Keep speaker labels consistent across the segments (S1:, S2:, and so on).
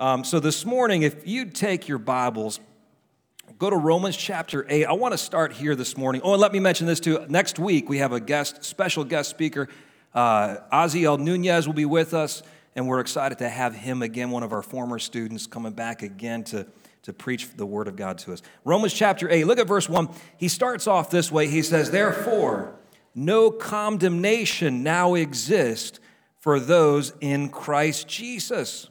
S1: Um, so this morning, if you take your Bibles, go to Romans chapter 8. I want to start here this morning. Oh, and let me mention this too. Next week, we have a guest, special guest speaker. Uh, Nunez will be with us, and we're excited to have him again, one of our former students, coming back again to, to preach the word of God to us. Romans chapter 8, look at verse 1. He starts off this way. He says, Therefore, no condemnation now exists for those in Christ Jesus.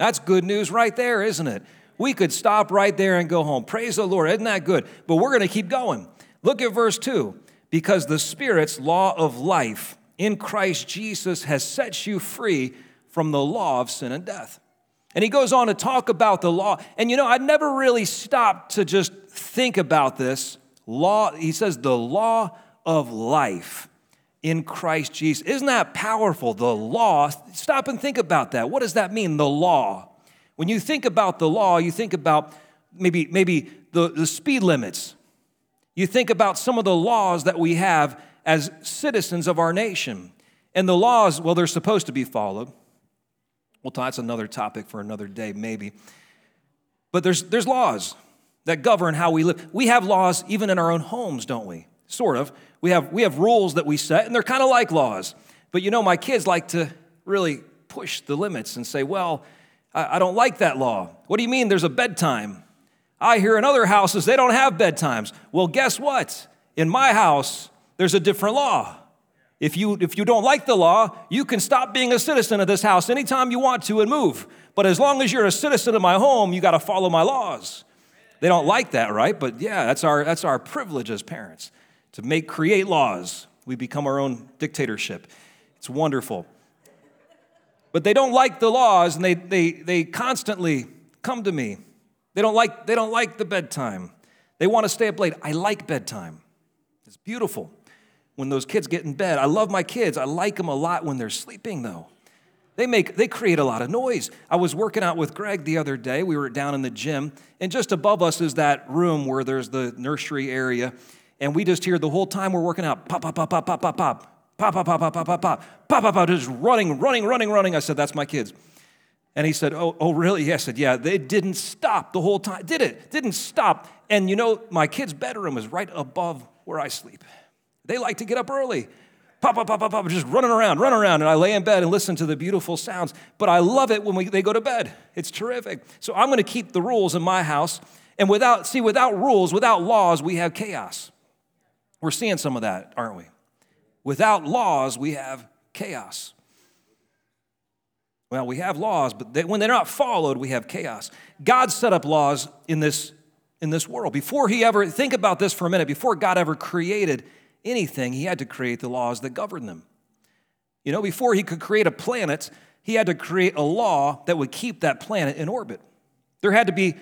S1: That's good news right there, isn't it? We could stop right there and go home. Praise the Lord. Isn't that good? But we're going to keep going. Look at verse 2. Because the Spirit's law of life in Christ Jesus has set you free from the law of sin and death. And he goes on to talk about the law. And you know, I never really stopped to just think about this. Law, he says, the law of life in Christ Jesus. Isn't that powerful? The law. Stop and think about that. What does that mean, the law? When you think about the law, you think about maybe, maybe the, the speed limits. You think about some of the laws that we have as citizens of our nation. And the laws, well, they're supposed to be followed. Well, that's another topic for another day, maybe. But there's, there's laws that govern how we live. We have laws even in our own homes, don't we? Sort of. We have, we have rules that we set, and they're kind of like laws. But you know, my kids like to really push the limits and say, well, I, I don't like that law. What do you mean there's a bedtime? I hear in other houses they don't have bedtimes. Well, guess what? In my house, there's a different law. If you, if you don't like the law, you can stop being a citizen of this house anytime you want to and move. But as long as you're a citizen of my home, you got to follow my laws. They don't like that, right? But yeah, that's our, that's our privilege as parents to make create laws. We become our own dictatorship. It's wonderful. But they don't like the laws and they, they, they constantly come to me. They don't, like, they don't like the bedtime. They want to stay up late. I like bedtime. It's beautiful when those kids get in bed. I love my kids. I like them a lot when they're sleeping though. They make they create a lot of noise. I was working out with Greg the other day. We were down in the gym, and just above us is that room where there's the nursery area and we just hear the whole time we're working out pop, pop, pop, pop, pop, pop, pop, pop, pop, pop, pop, pop, pop, pop, pop, pop, pop, just running, running, running, running. I said, that's my kids. And he said, oh, oh, really? Yes. I said, yeah, they didn't stop the whole time. Did it? Didn't stop. And you know, my kid's bedroom is right above where I sleep. They like to get up early. Pop, pop, pop, pop, pop, just running around, run around. And I lay in bed and listen to the beautiful sounds. But I love it when we, they go to bed. It's terrific. So I'm going to keep the rules in my house. And without, see, without rules, without laws, we have chaos. We're seeing some of that, aren't we? Without laws, we have chaos. Well, we have laws, but they, when they're not followed, we have chaos. God set up laws in this, in this world. Before he ever, think about this for a minute, before God ever created anything, he had to create the laws that govern them. You know, before he could create a planet, he had to create a law that would keep that planet in orbit. There had to be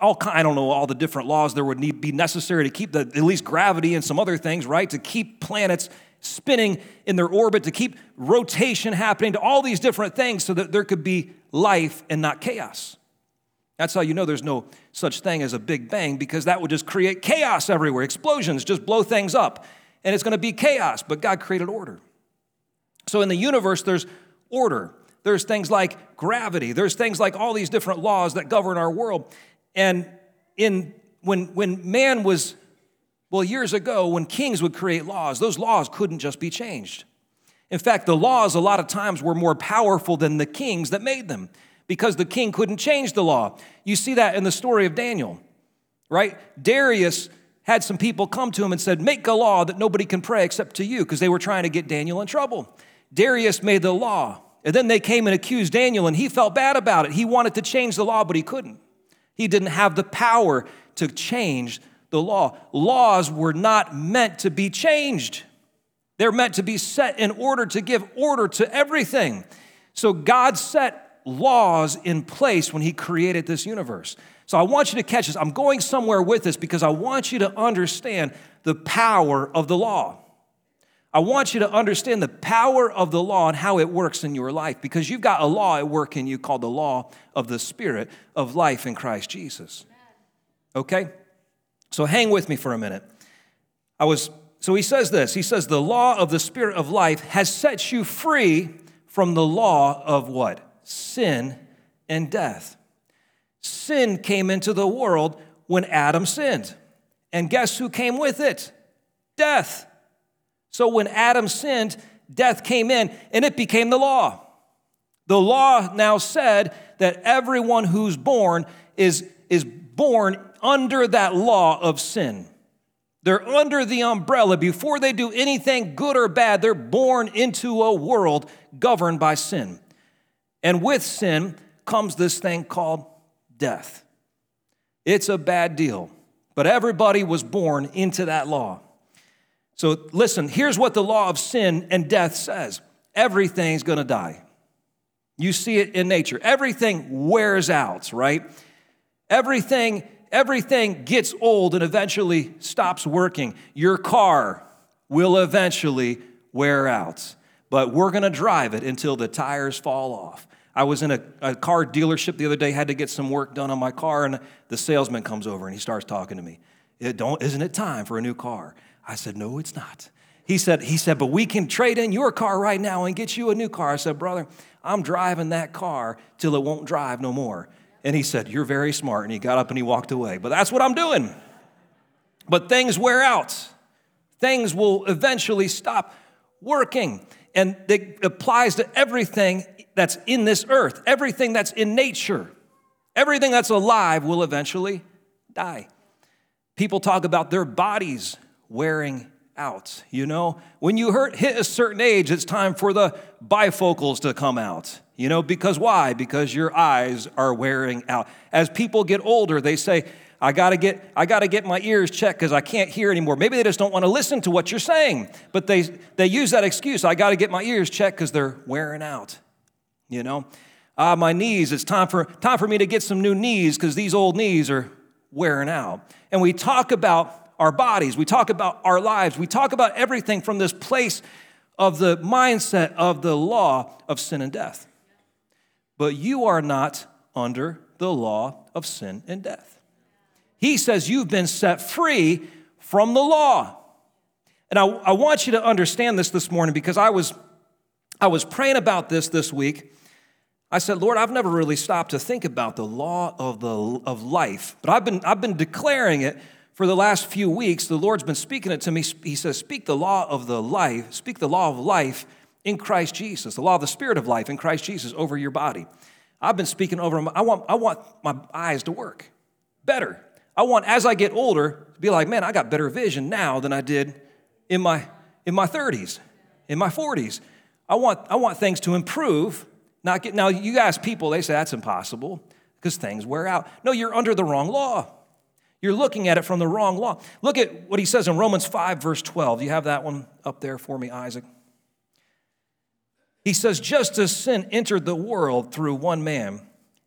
S1: all I don't know all the different laws there would need, be necessary to keep the, at least gravity and some other things, right? To keep planets spinning in their orbit, to keep rotation happening, to all these different things so that there could be life and not chaos. That's how you know there's no such thing as a big bang because that would just create chaos everywhere. Explosions just blow things up and it's going to be chaos, but God created order. So in the universe, there's order. There's things like gravity. There's things like all these different laws that govern our world. And in, when, when man was, well, years ago, when kings would create laws, those laws couldn't just be changed. In fact, the laws a lot of times were more powerful than the kings that made them because the king couldn't change the law. You see that in the story of Daniel, right? Darius had some people come to him and said, Make a law that nobody can pray except to you, because they were trying to get Daniel in trouble. Darius made the law, and then they came and accused Daniel, and he felt bad about it. He wanted to change the law, but he couldn't. He didn't have the power to change the law. Laws were not meant to be changed, they're meant to be set in order to give order to everything. So God set laws in place when He created this universe. So I want you to catch this. I'm going somewhere with this because I want you to understand the power of the law. I want you to understand the power of the law and how it works in your life because you've got a law at work in you called the law of the Spirit of life in Christ Jesus. Okay? So hang with me for a minute. I was, so he says this He says, the law of the Spirit of life has set you free from the law of what? Sin and death. sin came into the world when Adam sinned. And guess who came with it? Death. So when Adam sinned, death came in and it became the law. The law now said that everyone who's born is, is born under that law of sin. They're under the umbrella. Before they do anything good or bad, they're born into a world governed by sin. And with sin comes this thing called death. It's a bad deal, but everybody was born into that law. So listen, here's what the law of sin and death says everything's gonna die. You see it in nature. Everything wears out, right? Everything everything gets old and eventually stops working. Your car will eventually wear out, but we're gonna drive it until the tires fall off. I was in a, a, car dealership the other day, had to get some work done on my car, and the salesman comes over and he starts talking to me. It don't, isn't it time for a new car? I said, No, it's not. He said, he said, but we can trade in your car right now and get you a new car. I said, brother, I'm driving that car till it won't drive no more. And he said, You're very smart. And he got up and he walked away. But that's what I'm doing. But things wear out, things will eventually stop working. And it applies to everything that's in this earth, everything that's in nature, everything that's alive will eventually die. People talk about their bodies wearing out. You know, when you hurt, hit a certain age, it's time for the bifocals to come out. You know, because why? Because your eyes are wearing out. As people get older, they say, I gotta get, I gotta get my ears checked because I can't hear anymore. Maybe they just don't want to listen to what you're saying, but they, they use that excuse. I gotta get my ears checked because they're wearing out. You know, ah, my knees. It's time for time for me to get some new knees because these old knees are wearing out. And we talk about our bodies. We talk about our lives. We talk about everything from this place of the mindset of the law of sin and death. But you are not under the law of sin and death. He says you've been set free from the law. And I, I want you to understand this this morning because I was, I was praying about this this week. I said, Lord, I've never really stopped to think about the law of, the, of life, but I've been, I've been declaring it for the last few weeks. The Lord's been speaking it to me. He says, Speak the law of the life, speak the law of life in Christ Jesus, the law of the spirit of life in Christ Jesus over your body. I've been speaking over them. I want, I want my eyes to work better. I want, as I get older, to be like, man, I got better vision now than I did in my, in my 30s, in my 40s. I want, I want things to improve, not get, now you ask people, they say that's impossible because things wear out. No, you're under the wrong law. You're looking at it from the wrong law. Look at what he says in Romans 5, verse 12. Do you have that one up there for me, Isaac? He says, just as sin entered the world through one man,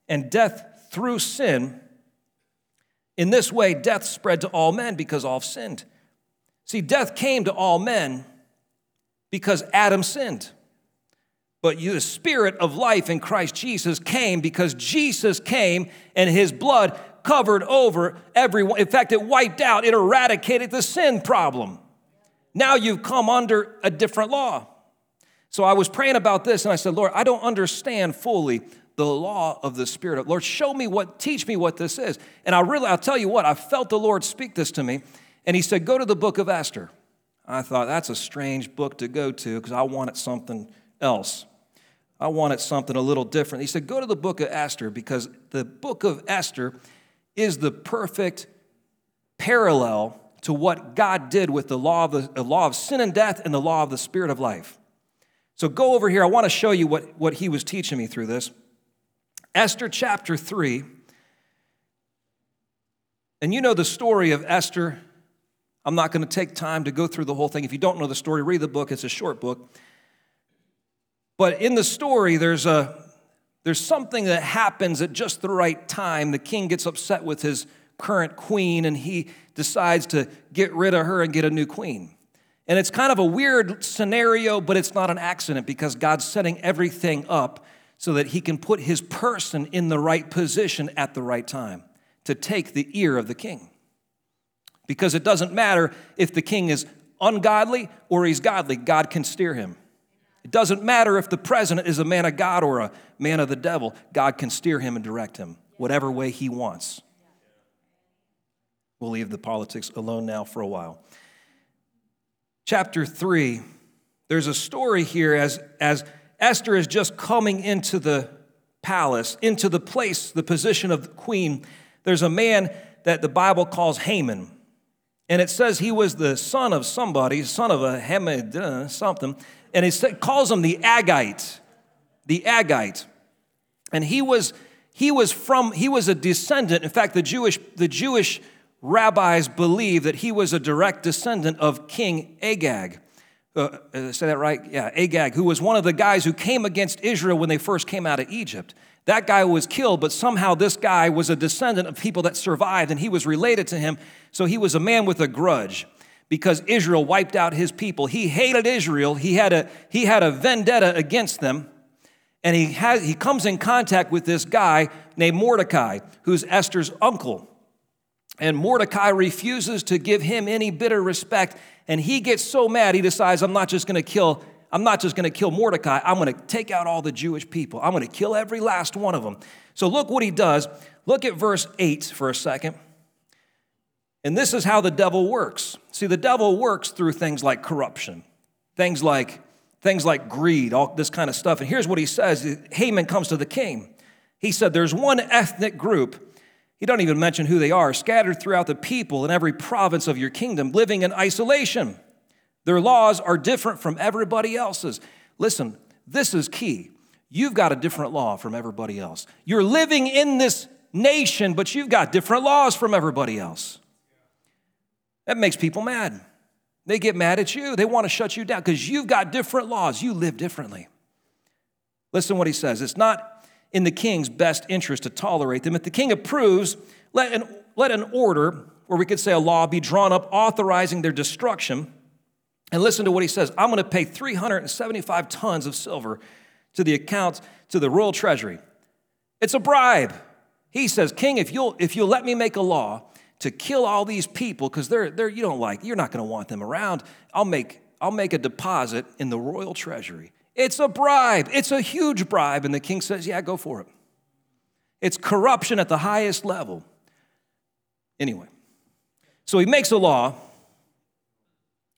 S1: and death through sin, in this way, death spread to all men because all sinned. See, death came to all men because Adam sinned. But the spirit of life in Christ Jesus came because Jesus came and his blood covered over everyone. In fact, it wiped out, it eradicated the sin problem. Now you've come under a different law. So I was praying about this and I said, Lord, I don't understand fully the law of the Spirit Lord, show me what, teach me what this is. And I really, I'll tell you what, I felt the Lord speak this to me. And he said, Go to the book of Esther. I thought that's a strange book to go to because I wanted something else. I wanted something a little different. He said, Go to the book of Esther because the book of Esther is the perfect parallel to what God did with the law of, the, the law of sin and death and the law of the spirit of life. So go over here. I want to show you what, what he was teaching me through this. Esther chapter 3. And you know the story of Esther. I'm not going to take time to go through the whole thing. If you don't know the story, read the book. It's a short book. But in the story, there's, a, there's something that happens at just the right time. The king gets upset with his current queen and he decides to get rid of her and get a new queen. And it's kind of a weird scenario, but it's not an accident because God's setting everything up so that he can put his person in the right position at the right time to take the ear of the king. Because it doesn't matter if the king is ungodly or he's godly, God can steer him. It doesn't matter if the president is a man of God or a man of the devil, God can steer him and direct him whatever way he wants. We'll leave the politics alone now for a while. Chapter 3, there's a story here as, as Esther is just coming into the palace, into the place, the position of the queen. There's a man that the Bible calls Haman. And it says he was the son of somebody, son of a Hamed, uh, something. And it calls him the Agite. The Agite. And he was, he was from, he was a descendant. In fact, the Jewish, the Jewish rabbis believe that he was a direct descendant of King Agag. Uh, uh, say that right? Yeah, Agag, who was one of the guys who came against Israel when they first came out of Egypt. That guy was killed, but somehow this guy was a descendant of people that survived and he was related to him. So he was a man with a grudge because Israel wiped out his people. He hated Israel, he had a, he had a vendetta against them. And he, has, he comes in contact with this guy named Mordecai, who's Esther's uncle. And Mordecai refuses to give him any bitter respect. And he gets so mad, he decides, I'm not just going to kill. I'm not just going to kill Mordecai. I'm going to take out all the Jewish people. I'm going to kill every last one of them. So look what he does. Look at verse 8 for a second. And this is how the devil works. See, the devil works through things like corruption, things like things like greed, all this kind of stuff. And here's what he says. Haman comes to the king. He said, There's one ethnic group he don't even mention who they are, scattered throughout the people in every province of your kingdom, living in isolation. Their laws are different from everybody else's. Listen, this is key. You've got a different law from everybody else. You're living in this nation, but you've got different laws from everybody else. That makes people mad. They get mad at you. They want to shut you down because you've got different laws. You live differently. Listen what he says. It's not in the king's best interest to tolerate them. If the king approves, let an, let an order, or we could say a law, be drawn up authorizing their destruction. And listen to what he says I'm going to pay 375 tons of silver to the account, to the royal treasury. It's a bribe. He says, King, if you'll, if you'll let me make a law to kill all these people, because they're, they're, you don't like, you're not going to want them around, I'll make, I'll make a deposit in the royal treasury. It's a bribe. It's a huge bribe. And the king says, Yeah, go for it. It's corruption at the highest level. Anyway, so he makes a law,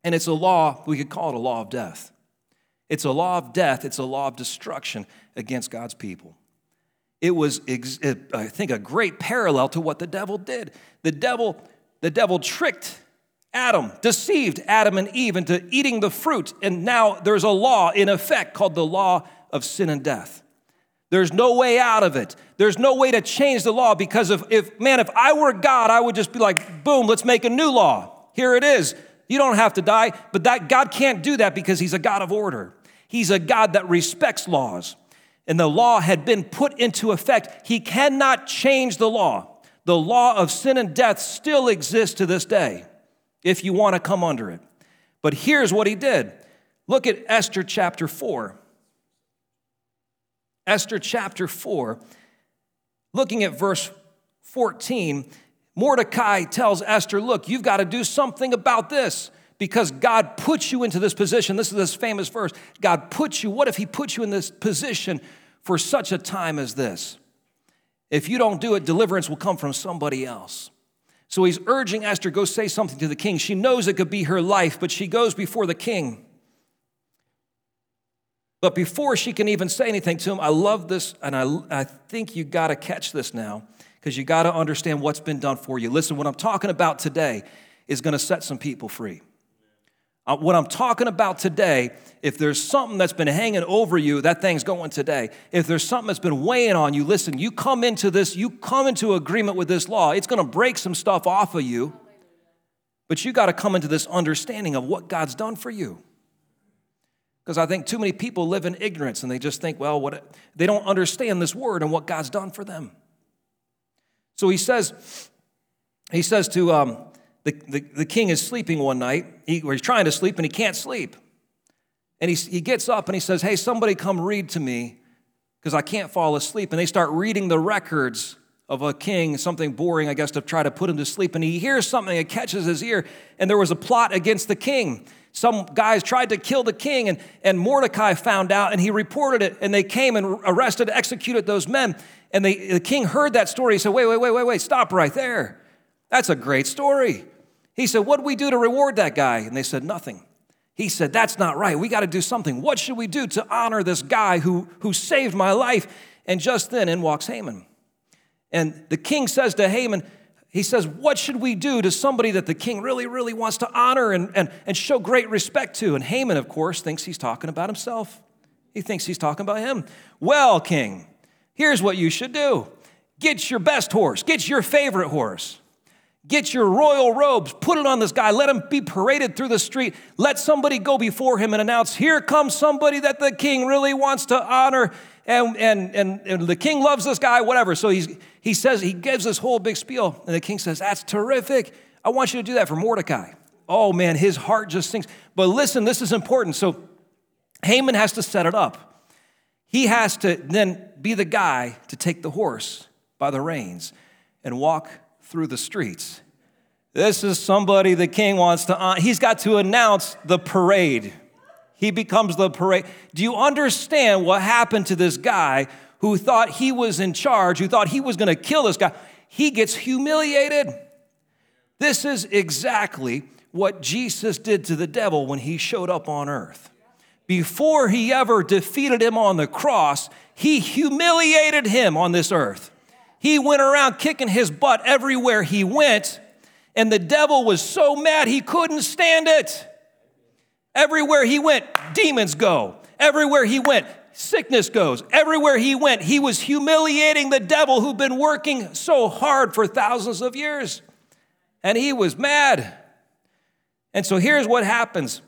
S1: and it's a law, we could call it a law of death. It's a law of death, it's a law of destruction against God's people. It was, I think, a great parallel to what the devil did. The devil, the devil tricked Adam, deceived Adam and Eve into eating the fruit. And now there's a law in effect called the law of sin and death. There's no way out of it. There's no way to change the law because of if man, if I were God, I would just be like, boom, let's make a new law. Here it is. You don't have to die, but that God can't do that because he's a God of order. He's a God that respects laws. And the law had been put into effect. He cannot change the law. The law of sin and death still exists to this day if you want to come under it. But here's what he did look at Esther chapter 4. Esther chapter 4, looking at verse 14, Mordecai tells Esther, Look, you've got to do something about this because God put you into this position. This is this famous verse God put you, what if He put you in this position for such a time as this? If you don't do it, deliverance will come from somebody else. So he's urging Esther, go say something to the king. She knows it could be her life, but she goes before the king. But before she can even say anything to him, I love this, and I, I think you got to catch this now because you got to understand what's been done for you. Listen, what I'm talking about today is going to set some people free. Uh, what I'm talking about today, if there's something that's been hanging over you, that thing's going today. If there's something that's been weighing on you, listen, you come into this, you come into agreement with this law, it's going to break some stuff off of you, but you got to come into this understanding of what God's done for you. Because I think too many people live in ignorance and they just think, well, what they don't understand this word and what God's done for them. So he says, he says to um, the, the, the king is sleeping one night, he, or he's trying to sleep and he can't sleep. And he, he gets up and he says, Hey, somebody come read to me because I can't fall asleep. And they start reading the records of a king, something boring, I guess, to try to put him to sleep. And he hears something, it catches his ear, and there was a plot against the king. Some guys tried to kill the king, and, and Mordecai found out, and he reported it, and they came and arrested, executed those men. And they, the king heard that story. He said, Wait, wait, wait, wait, wait, stop right there. That's a great story. He said, What do we do to reward that guy? And they said, Nothing. He said, That's not right. We got to do something. What should we do to honor this guy who, who saved my life? And just then in walks Haman. And the king says to Haman, he says, What should we do to somebody that the king really, really wants to honor and, and, and show great respect to? And Haman, of course, thinks he's talking about himself. He thinks he's talking about him. Well, king, here's what you should do get your best horse, get your favorite horse. Get your royal robes, put it on this guy, let him be paraded through the street. Let somebody go before him and announce, Here comes somebody that the king really wants to honor and, and, and, and, the king loves this guy, whatever. So he's, he says, he gives this whole big spiel, and the king says, That's terrific. I want you to do that for Mordecai. Oh man, his heart just sinks. But listen, this is important. So Haman has to set it up. He has to then be the guy to take the horse by the reins and walk through the streets. This is somebody the king wants to, uh, he's got to announce the parade. He becomes the parade. Do you understand what happened to this guy who thought he was in charge, who thought he was going to kill this guy? He gets humiliated. This is exactly what Jesus did to the devil when he showed up on earth. Before he ever defeated him on the cross, he humiliated him on this earth. He went around kicking his butt everywhere he went, and the devil was so mad he couldn't stand it. Everywhere he went, demons go. Everywhere he went, sickness goes. Everywhere he went, he was humiliating the devil who'd been working so hard for thousands of years. And he was mad. And so here's what happens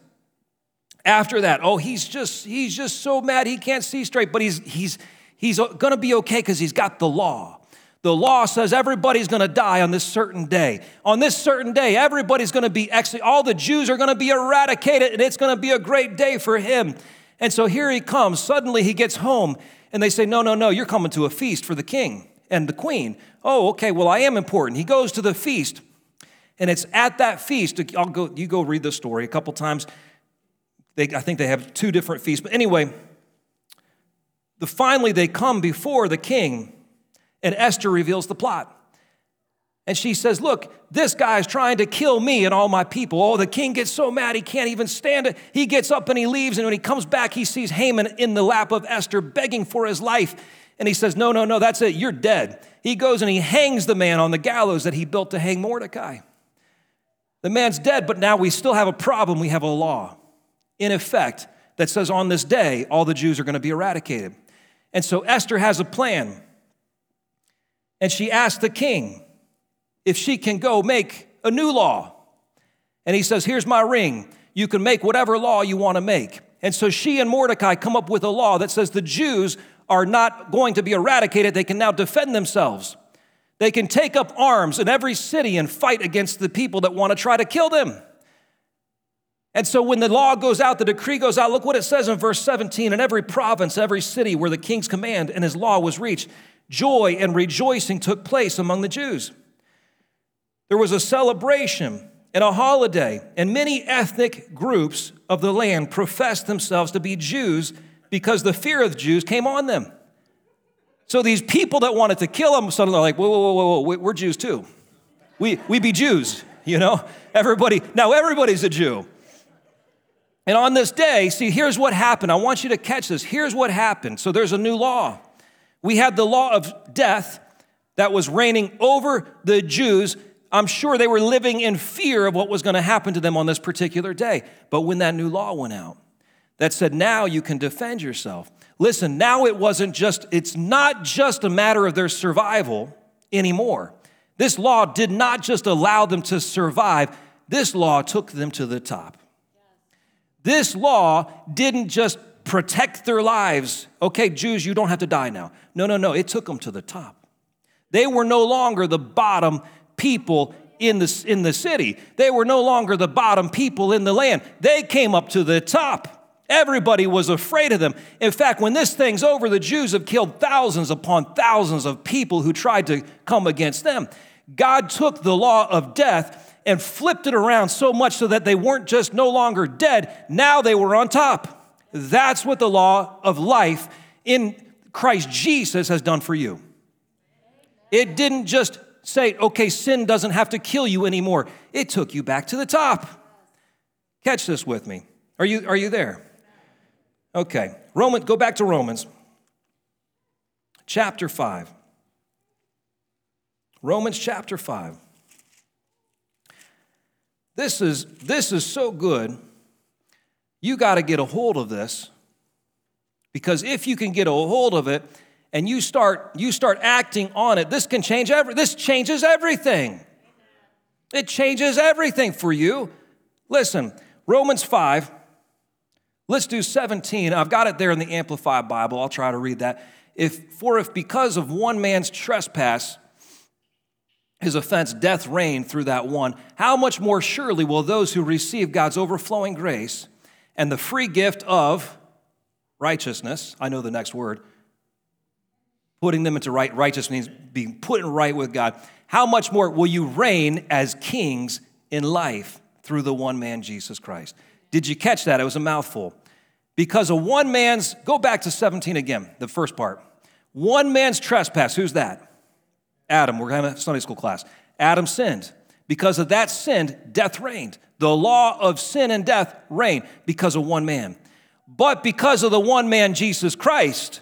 S1: after that. Oh, he's just he's just so mad he can't see straight, but he's he's he's going to be okay cuz he's got the law. The law says everybody's going to die on this certain day. On this certain day, everybody's going to be actually, all the Jews are going to be eradicated, and it's going to be a great day for him. And so here he comes. Suddenly he gets home, and they say, No, no, no, you're coming to a feast for the king and the queen. Oh, okay, well, I am important. He goes to the feast, and it's at that feast. I'll go, you go read the story a couple times. They, I think they have two different feasts. But anyway, the, finally they come before the king and Esther reveals the plot. And she says, Look, this guy's trying to kill me and all my people. Oh, the king gets so mad he can't even stand it. He gets up and he leaves. And when he comes back, he sees Haman in the lap of Esther begging for his life. And he says, No, no, no, that's it. You're dead. He goes and he hangs the man on the gallows that he built to hang Mordecai. The man's dead, but now we still have a problem. We have a law in effect that says on this day, all the Jews are going to be eradicated. And so Esther has a plan. And she asked the king if she can go make a new law. And he says, Here's my ring. You can make whatever law you want to make. And so she and Mordecai come up with a law that says the Jews are not going to be eradicated. They can now defend themselves. They can take up arms in every city and fight against the people that want to try to kill them. And so when the law goes out, the decree goes out, look what it says in verse 17 in every province, every city where the king's command and his law was reached, joy and rejoicing took place among the Jews. There was a celebration and a holiday, and many ethnic groups of the land professed themselves to be Jews because the fear of the Jews came on them. So these people that wanted to kill them suddenly are like, whoa, whoa, whoa, whoa, we're Jews too. We, we be Jews, you know? Everybody, now everybody's a Jew. And on this day, see, here's what happened. I want you to catch this. Here's what happened. So there's a new law. We had the law of death that was reigning over the Jews. I'm sure they were living in fear of what was going to happen to them on this particular day. But when that new law went out that said, now you can defend yourself, listen, now it wasn't just, it's not just a matter of their survival anymore. This law did not just allow them to survive, this law took them to the top. This law didn't just protect their lives. Okay, Jews, you don't have to die now. No, no, no. It took them to the top. They were no longer the bottom people in the, in the city, they were no longer the bottom people in the land. They came up to the top. Everybody was afraid of them. In fact, when this thing's over, the Jews have killed thousands upon thousands of people who tried to come against them. God took the law of death and flipped it around so much so that they weren't just no longer dead, now they were on top. That's what the law of life in Christ Jesus has done for you. It didn't just say, okay, sin doesn't have to kill you anymore. It took you back to the top. Catch this with me. Are you, are you there? Okay. Roman, go back to Romans chapter 5. Romans chapter 5. This is, this is so good. You got to get a hold of this because if you can get a hold of it and you start, you start acting on it, this can change every, this changes everything. It changes everything for you. Listen, Romans 5, let's do 17. I've got it there in the Amplified Bible. I'll try to read that. If, for if because of one man's trespass, his offense, death reigned through that one, how much more surely will those who receive God's overflowing grace and the free gift of righteousness, I know the next word, putting them into right righteousness means being put in right with God. How much more will you reign as kings in life through the one man, Jesus Christ? Did you catch that? It was a mouthful. Because of one man's, go back to 17 again, the first part. One man's trespass, who's that? Adam. We're having a Sunday school class. Adam sinned. Because of that sin, death reigned. The law of sin and death reigned because of one man. But because of the one man, Jesus Christ,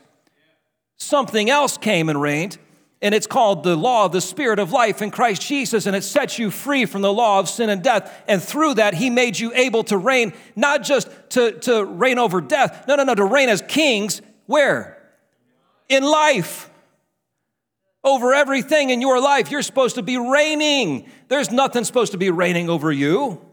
S1: something else came and reigned, and it's called the law of the Spirit of life in Christ Jesus, and it sets you free from the law of sin and death. And through that, He made you able to reign, not just to, to reign over death, no, no, no, to reign as kings. Where? in life. Over everything in your life, you're supposed to be reigning. There's nothing supposed to be reigning over you.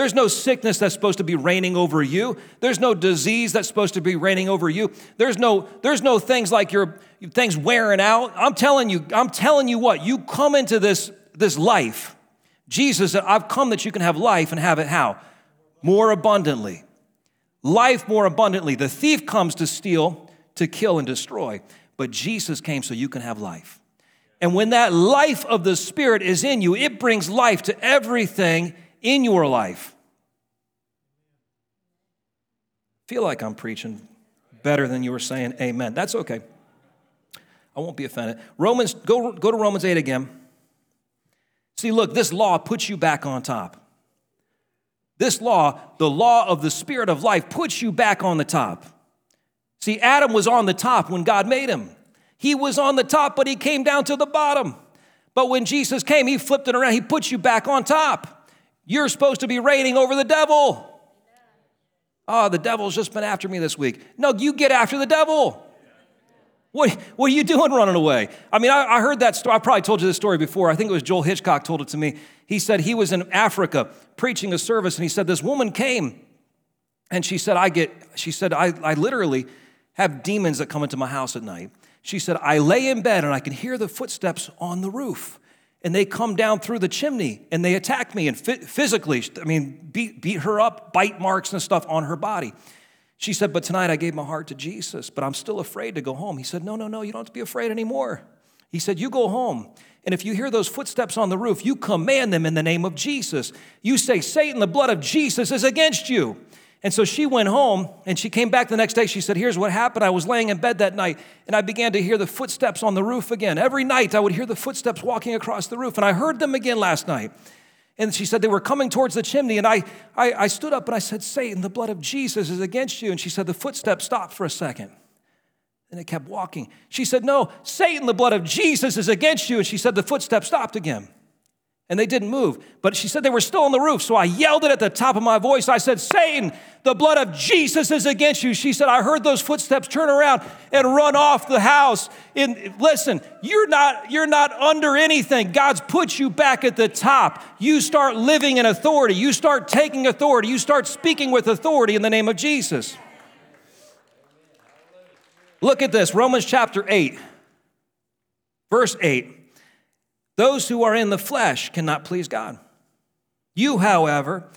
S1: There's no sickness that's supposed to be reigning over you. There's no disease that's supposed to be reigning over you. There's no, there's no things like your things wearing out. I'm telling you, I'm telling you what, you come into this, this life. Jesus said, I've come that you can have life and have it how? More abundantly. Life more abundantly. The thief comes to steal, to kill and destroy, but Jesus came so you can have life. And when that life of the Spirit is in you, it brings life to everything in your life. Feel like I'm preaching better than you were saying amen. That's okay. I won't be offended. Romans, go, go to Romans 8 again. See, look, this law puts you back on top. This law, the law of the Spirit of life, puts you back on the top. See, Adam was on the top when God made him. He was on the top, but he came down to the bottom. But when Jesus came, he flipped it around. He puts you back on top. You're supposed to be reigning over the devil. Oh, the devil's just been after me this week. No, you get after the devil. What, what are you doing running away? I mean, I, I heard that story. I probably told you this story before. I think it was Joel Hitchcock told it to me. He said he was in Africa preaching a service, and he said this woman came, and she said, I get, she said, I, I literally have demons that come into my house at night. She said, I lay in bed and I can hear the footsteps on the roof. And they come down through the chimney and they attack me and physically, I mean, beat, beat her up, bite marks and stuff on her body. She said, But tonight I gave my heart to Jesus, but I'm still afraid to go home. He said, No, no, no, you don't have to be afraid anymore. He said, You go home. And if you hear those footsteps on the roof, you command them in the name of Jesus. You say, Satan, the blood of Jesus is against you. And so she went home and she came back the next day. She said, Here's what happened. I was laying in bed that night and I began to hear the footsteps on the roof again. Every night I would hear the footsteps walking across the roof, and I heard them again last night. And she said they were coming towards the chimney. And I, I, I stood up and I said, Satan, the blood of Jesus is against you. And she said, The footsteps stopped for a second. And it kept walking. She said, No, Satan, the blood of Jesus is against you. And she said, The footsteps stopped again and they didn't move. But she said they were still on the roof. So I yelled it at the top of my voice. I said, Satan, the blood of Jesus is against you. She said, I heard those footsteps turn around and run off the house. And listen, you're not, you're not under anything. God's put you back at the top. You start living in authority. You start taking authority. You start speaking with authority in the name of Jesus. Look at this Romans chapter 8, verse 8. Those who are in the flesh cannot please God. You, however,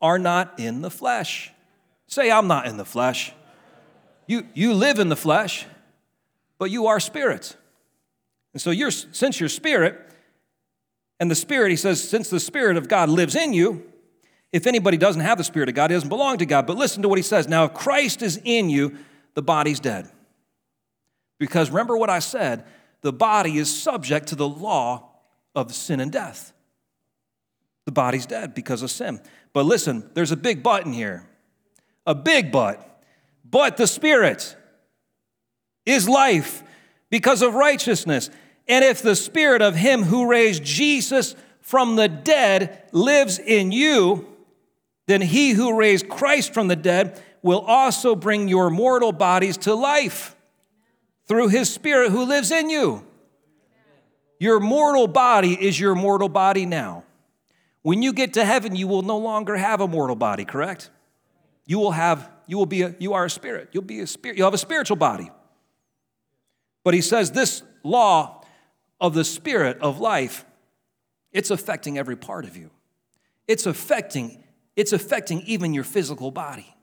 S1: are not in the flesh. Say, I'm not in the flesh. You, you live in the flesh, but you are spirit. And so you're, since you're spirit, And the Spirit, he says, since the Spirit of God lives in you, if anybody doesn't have the Spirit of God, he doesn't belong to God. But listen to what he says. Now, if Christ is in you, the body's dead. Because remember what I said the body is subject to the law of sin and death. The body's dead because of sin. But listen, there's a big but in here. A big but. But the Spirit is life because of righteousness. And if the Spirit of Him who raised Jesus from the dead lives in you, then He who raised Christ from the dead will also bring your mortal bodies to life through His Spirit who lives in you. Your mortal body is your mortal body now. When you get to heaven, you will no longer have a mortal body, correct? You will have, you will be a, you are a spirit. You'll be a spirit, you'll have a spiritual body. But he says this law of the spirit of life, it's affecting every part of you. It's affecting, it's affecting even your physical body.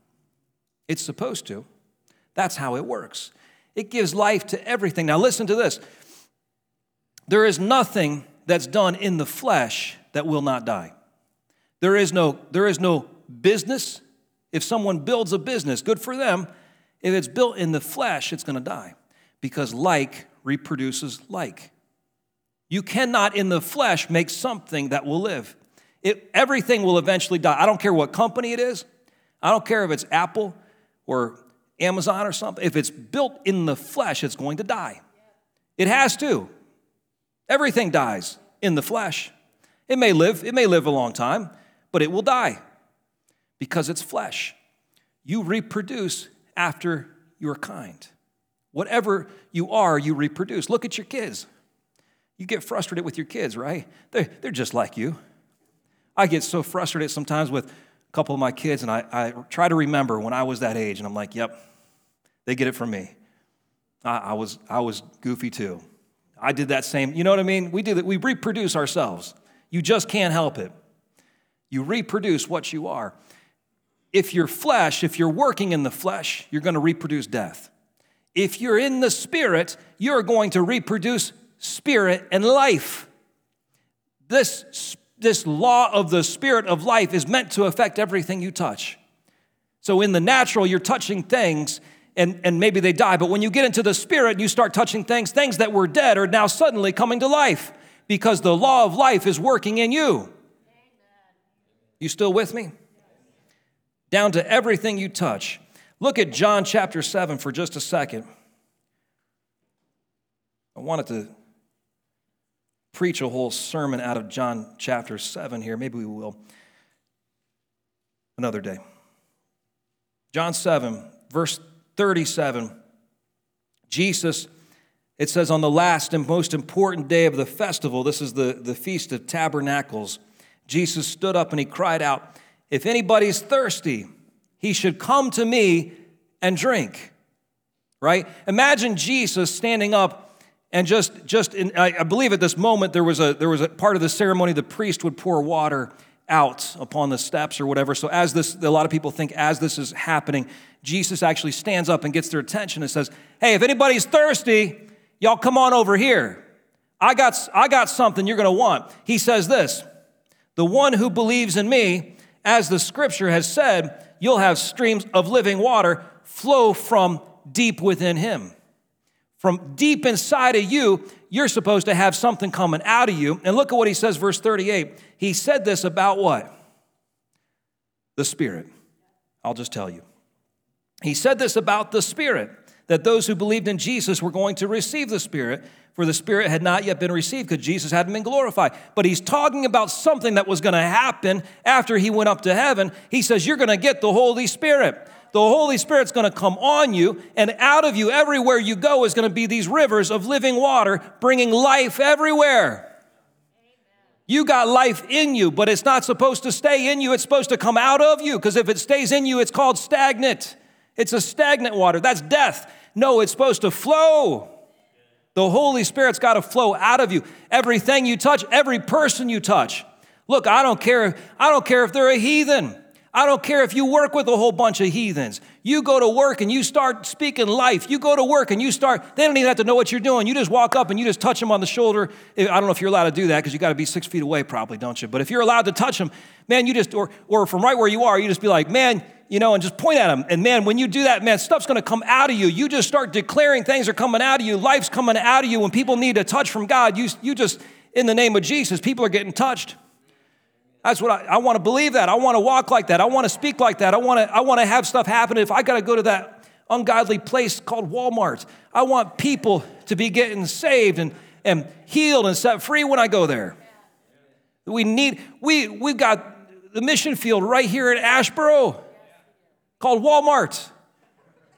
S1: It's supposed to. That's how it works. It gives life to everything. Now, listen to this there is nothing that's done in the flesh that will not die. There is no, there is no business. If someone builds a business, good for them. If it's built in the flesh, it's going to die because like reproduces like. You cannot in the flesh make something that will live. It, everything will eventually die. I don't care what company it is. I don't care if it's Apple or Amazon or something. If it's built in the flesh, it's going to die. It has to. Everything dies in the flesh. It may live, it may live a long time, but it will die because it's flesh. You reproduce after your kind. Whatever you are, you reproduce. Look at your kids. You get frustrated with your kids, right? They're, they're just like you. I get so frustrated sometimes with a couple of my kids, and I, I try to remember when I was that age, and I'm like, yep, they get it from me. I, I was, I was goofy too. I did that same, you know what I mean? We do that, we reproduce ourselves. You just can't help it. You reproduce what you are. If you're flesh, if you're working in the flesh, you're going to reproduce death. If you're in the spirit, you're going to reproduce spirit and life. This, this law of the spirit of life is meant to affect everything you touch. So, in the natural, you're touching things and, and maybe they die. But when you get into the spirit and you start touching things, things that were dead are now suddenly coming to life because the law of life is working in you. You still with me? Down to everything you touch. Look at John chapter 7 for just a second. I wanted to preach a whole sermon out of John chapter 7 here. Maybe we will another day. John 7, verse 37, Jesus, it says, on the last and most important day of the festival, this is the, the Feast of Tabernacles, Jesus stood up and he cried out, If anybody's thirsty, he should come to me and drink. Right? Imagine Jesus standing up and just, just in, I, I believe at this moment there was, a, there was a part of the ceremony the priest would pour water out upon the steps or whatever. So, as this, a lot of people think as this is happening, Jesus actually stands up and gets their attention and says, Hey, if anybody's thirsty, y'all come on over here. I got, I got something you're going to want. He says this The one who believes in me, as the scripture has said, you'll have streams of living water flow from deep within him. From deep inside of you, you're supposed to have something coming out of you. And look at what he says, verse 38. He said this about what? The Spirit. I'll just tell you. He said this about the Spirit, that those who believed in Jesus were going to receive the Spirit, for the Spirit had not yet been received because Jesus hadn't been glorified. But he's talking about something that was going to happen after he went up to heaven. He says, You're going to get the Holy Spirit the Holy Spirit's going to come on you, and out of you, everywhere you go, is going to be these rivers of living water bringing life everywhere. You got life in you, but it's not supposed to stay in you. It's supposed to come out of you because if it stays in you, it's called stagnant. It's a stagnant water. That's death. No, it's supposed to flow. The Holy Spirit's got to flow out of you. Everything you touch, every person you touch. Look, I don't care. I don't care if they're a heathen. I don't care if you work with a whole bunch of heathens. You go to work and you start speaking life. You go to work and you start, they don't even have to know what you're doing. You just walk up and you just touch them on the shoulder. I don't know if you're allowed to do that because you got to be six feet away, probably, don't you? But if you're allowed to touch them, man, you just, or, or from right where you are, you just be like, man, you know, and just point at them. And man, when you do that, man, stuff's gonna come out of you. You just start declaring things are coming out of you. Life's coming out of you. When people need a touch from God, you, you just, in the name of Jesus, people are getting touched. That's what I, I want to believe that. I want to walk like that. I want to speak like that. I want to, I want to have stuff happen. If I got to go to that ungodly place called Walmart, I want people to be getting saved and, and healed and set free when I go there. We need, we, we've got the mission field right here in Asheboro called Walmart.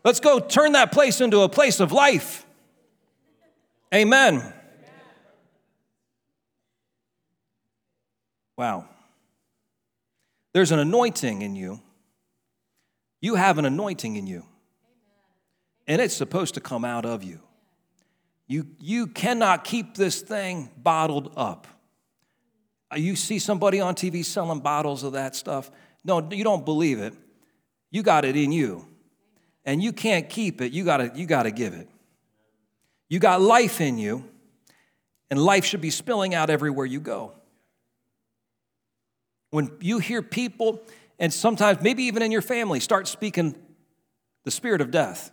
S1: Let's go turn that place into a place of life. Amen. Wow. There's an anointing in you. You have an anointing in you. And it's supposed to come out of you. You, you cannot keep this thing bottled up. Uh, you see somebody on TV selling bottles of that stuff. No, you don't believe it. You got it in you. And you can't keep it. You got you to give it. You got life in you, and life should be spilling out everywhere you go. When you hear people, and sometimes maybe even in your family, start speaking the spirit of death,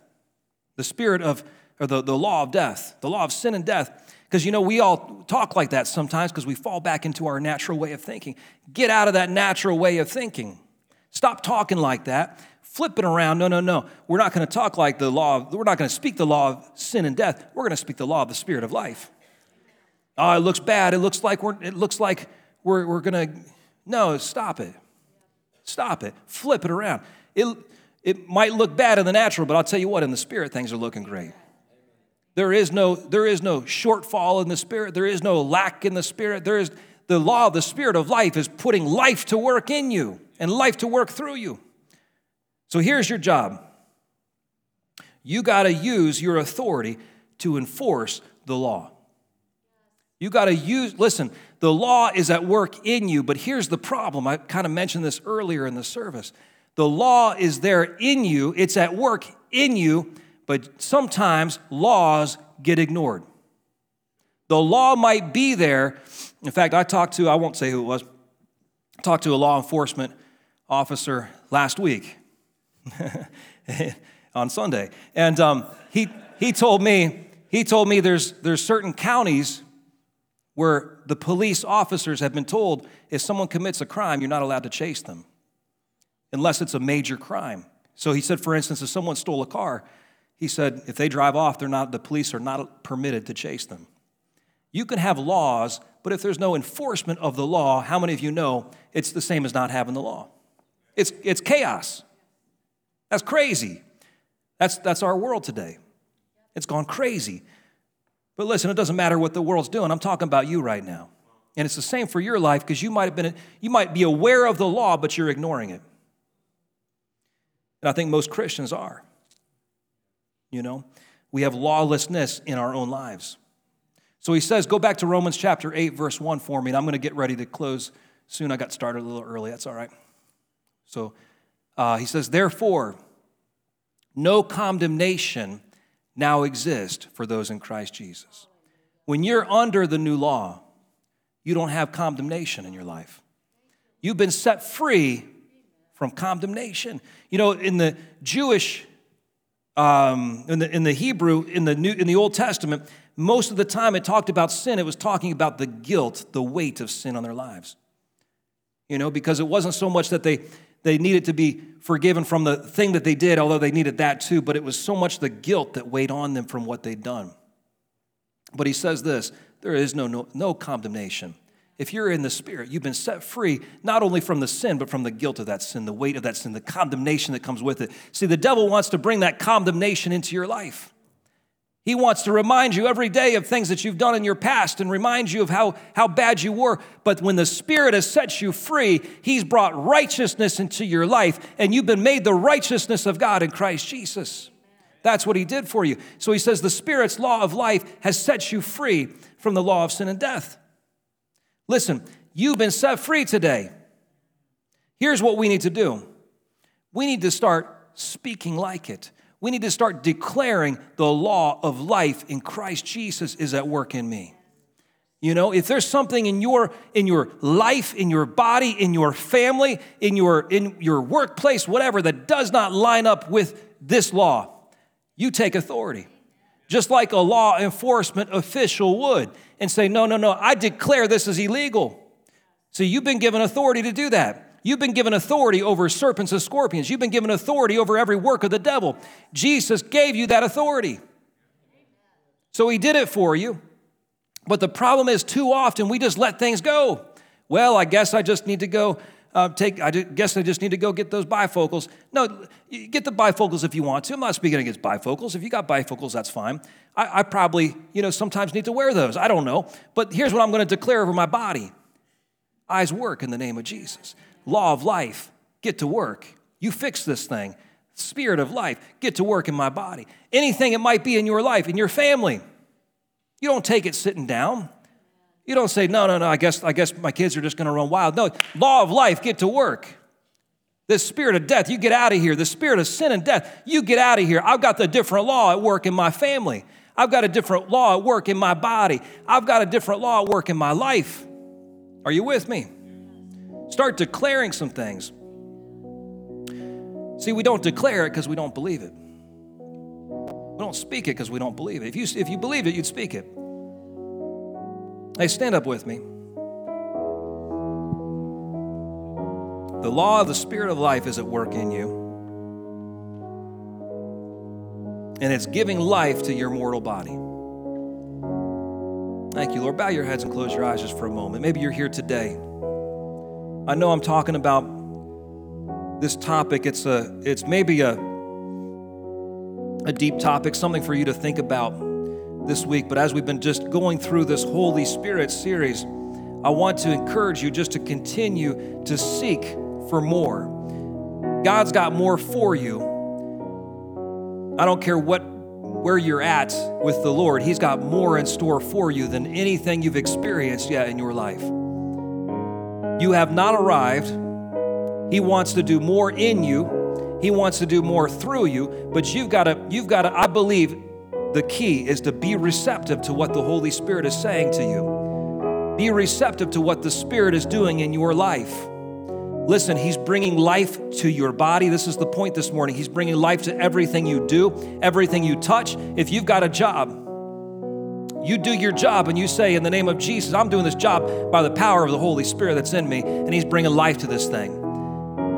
S1: the spirit of, or the, the law of death, the law of sin and death. Because you know, we all talk like that sometimes because we fall back into our natural way of thinking. Get out of that natural way of thinking. Stop talking like that. Flip it around. No, no, no. We're not going to talk like the law, of, we're not going to speak the law of sin and death. We're going to speak the law of the spirit of life. Oh, it looks bad. It looks like we're, it looks like we're, we're going to no, stop it. Stop it. Flip it around. It, it might look bad in the natural, but I'll tell you what, in the spirit, things are looking great. There is no, there is no shortfall in the spirit. There is no lack in the spirit. There is the law of the spirit of life is putting life to work in you and life to work through you. So here's your job. You got to use your authority to enforce the law. You got to use, listen, the law is at work in you, but here's the problem. I kind of mentioned this earlier in the service. The law is there in you, it's at work in you, but sometimes laws get ignored. The law might be there. In fact, I talked to, I won't say who it was, I talked to a law enforcement officer last week on Sunday. And um, he, he told me, he told me there's, there's certain counties where the police officers have been told if someone commits a crime, you're not allowed to chase them unless it's a major crime. So he said, for instance, if someone stole a car, he said if they drive off, they're not, the police are not permitted to chase them. You can have laws, but if there's no enforcement of the law, how many of you know it's the same as not having the law? It's, it's chaos. That's crazy. That's, that's our world today. It's gone crazy. But listen, it doesn't matter what the world's doing. I'm talking about you right now. And it's the same for your life because you might have been you might be aware of the law, but you're ignoring it. And I think most Christians are. You know, we have lawlessness in our own lives. So he says, go back to Romans chapter 8, verse 1 for me, and I'm going to get ready to close soon. I got started a little early. That's all right. So uh, he says, therefore, no condemnation now exist for those in Christ Jesus. When you're under the new law, you don't have condemnation in your life. You've been set free from condemnation. You know, in the Jewish, um, in, the, in the Hebrew, in the, New, in the Old Testament, most of the time it talked about sin, it was talking about the guilt, the weight of sin on their lives. You know, because it wasn't so much that they, they needed to be forgiven from the thing that they did, although they needed that too, but it was so much the guilt that weighed on them from what they'd done. But he says this there is no, no, no condemnation. If you're in the Spirit, you've been set free not only from the sin, but from the guilt of that sin, the weight of that sin, the condemnation that comes with it. See, the devil wants to bring that condemnation into your life. He wants to remind you every day of things that you've done in your past and remind you of how, how bad you were. But when the Spirit has set you free, He's brought righteousness into your life, and you've been made the righteousness of God in Christ Jesus. That's what He did for you. So He says the Spirit's law of life has set you free from the law of sin and death. Listen, you've been set free today. Here's what we need to do We need to start speaking like it. We need to start declaring the law of life in Christ Jesus is at work in me. You know, if there's something in your in your life, in your body, in your family, in your in your workplace, whatever that does not line up with this law, you take authority. Just like a law enforcement official would and say, "No, no, no, I declare this is illegal." So you've been given authority to do that. You've been given authority over serpents and scorpions. You've been given authority over every work of the devil. Jesus gave you that authority. So he did it for you. But the problem is, too often we just let things go. Well, I guess I just need to go uh, take, I guess I just need to go get those bifocals. No, get the bifocals if you want to. I'm not speaking against bifocals. If you got bifocals, that's fine. I, I probably, you know, sometimes need to wear those. I don't know. But here's what I'm going to declare over my body eyes work in the name of Jesus. Law of life, get to work. You fix this thing. Spirit of life, get to work in my body. Anything it might be in your life, in your family you don't take it sitting down. You don't say, no, no, no, I guess, I guess my kids are just going to run wild. No, law of life, get to work. This spirit of death, you get out of here. The spirit of sin and death, you get out of here. I've got the different law at work in my family. I've got a different law at work in my body. I've got a different law at work in my life. Are you with me? Start declaring some things. See, we don't declare it because we don't believe it. We don't speak it because we don't believe it. If you, if you believe it, you'd speak it. Hey, stand up with me. The law of the Spirit of life is at work in you. And it's giving life to your mortal body. Thank you, Lord. Bow your heads and close your eyes just for a moment. Maybe you're here today. I know I'm talking about this topic. It's a it's maybe a a deep topic, something for you to think about this week. But as we've been just going through this Holy Spirit series, I want to encourage you just to continue to seek for more. God's got more for you. I don't care what where you're at with the Lord. He's got more in store for you than anything you've experienced yet in your life. You have not arrived. He wants to do more in you he wants to do more through you, but you've got to, you've got to, I believe the key is to be receptive to what the Holy Spirit is saying to you. Be receptive to what the Spirit is doing in your life. Listen, He's bringing life to your body. This is the point this morning. He's bringing life to everything you do, everything you touch. If you've got a job, you do your job and you say, In the name of Jesus, I'm doing this job by the power of the Holy Spirit that's in me, and He's bringing life to this thing.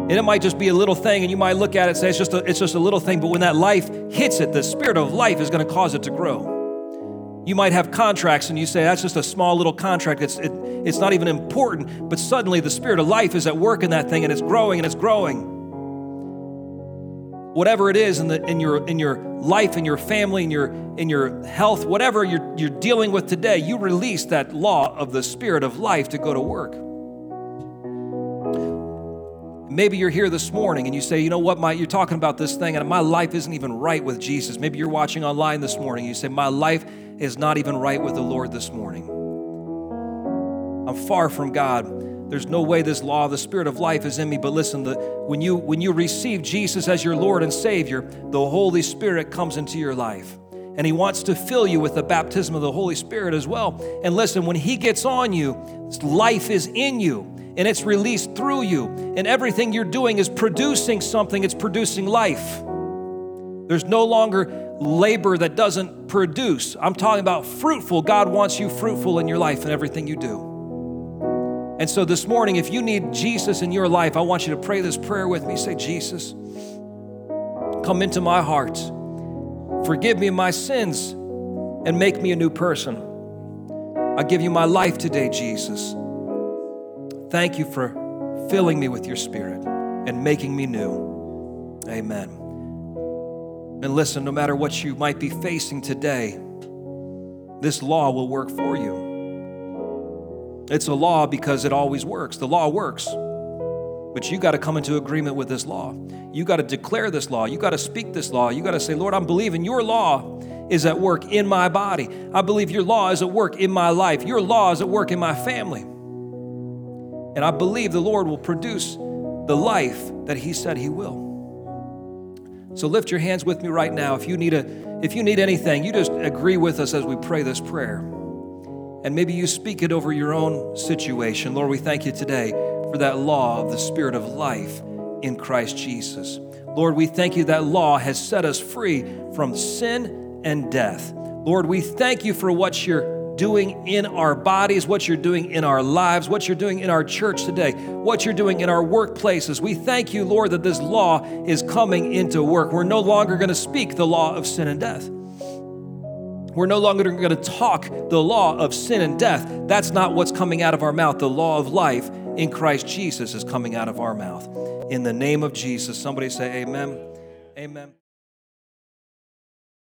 S1: And it might just be a little thing, and you might look at it and say it's just a, it's just a little thing, but when that life hits it, the spirit of life is going to cause it to grow. You might have contracts and you say that's just a small little contract, it's, it, it's not even important, but suddenly the spirit of life is at work in that thing and it's growing and it's growing. Whatever it is in, the, in, your, in your life, in your family, in your, in your health, whatever you're, you're dealing with today, you release that law of the spirit of life to go to work. Maybe you're here this morning and you say, you know what, my, you're talking about this thing and my life isn't even right with Jesus. Maybe you're watching online this morning. and You say, my life is not even right with the Lord this morning. I'm far from God. There's no way this law the Spirit of life is in me. But listen, the, when, you, when you receive Jesus as your Lord and Savior, the Holy Spirit comes into your life. And He wants to fill you with the baptism of the Holy Spirit as well. And listen, when He gets on you, life is in you and it's released through you. And everything you're doing is producing something, it's producing life. There's no longer labor that doesn't produce. I'm talking about fruitful. God wants you fruitful in your life and everything you do. And so this morning, if you need Jesus in your life, I want you to pray this prayer with me. Say, Jesus, come into my heart, forgive me my sins, and make me a new person. I give you my life today, Jesus. Thank you for filling me with your spirit and making me new. Amen. And listen, no matter what you might be facing today, this law will work for you. It's a law because it always works. The law works. But you got to come into agreement with this law. You got to declare this law. You got to speak this law. You got to say, Lord, I'm believing your law is at work in my body. I believe your law is at work in my life. Your law is at work in my family. And I believe the Lord will produce the life that He said He will. So lift your hands with me right now. If you need a if you need anything, you just agree with us as we pray this prayer. And maybe you speak it over your own situation. Lord, we thank you today for that law of the spirit of life in Christ Jesus. Lord, we thank you that law has set us free from sin and death. Lord, we thank you for what you're doing in our bodies, what you're doing in our lives, what you're doing in our church today, what you're doing in our workplaces. We thank you, Lord, that this law is coming into work. We're no longer going to speak the law of sin and death. We're no longer going to talk the law of sin and death. That's not what's coming out of our mouth. The law of life in Christ Jesus is coming out of our mouth. In the name of Jesus, somebody say, Amen. Amen.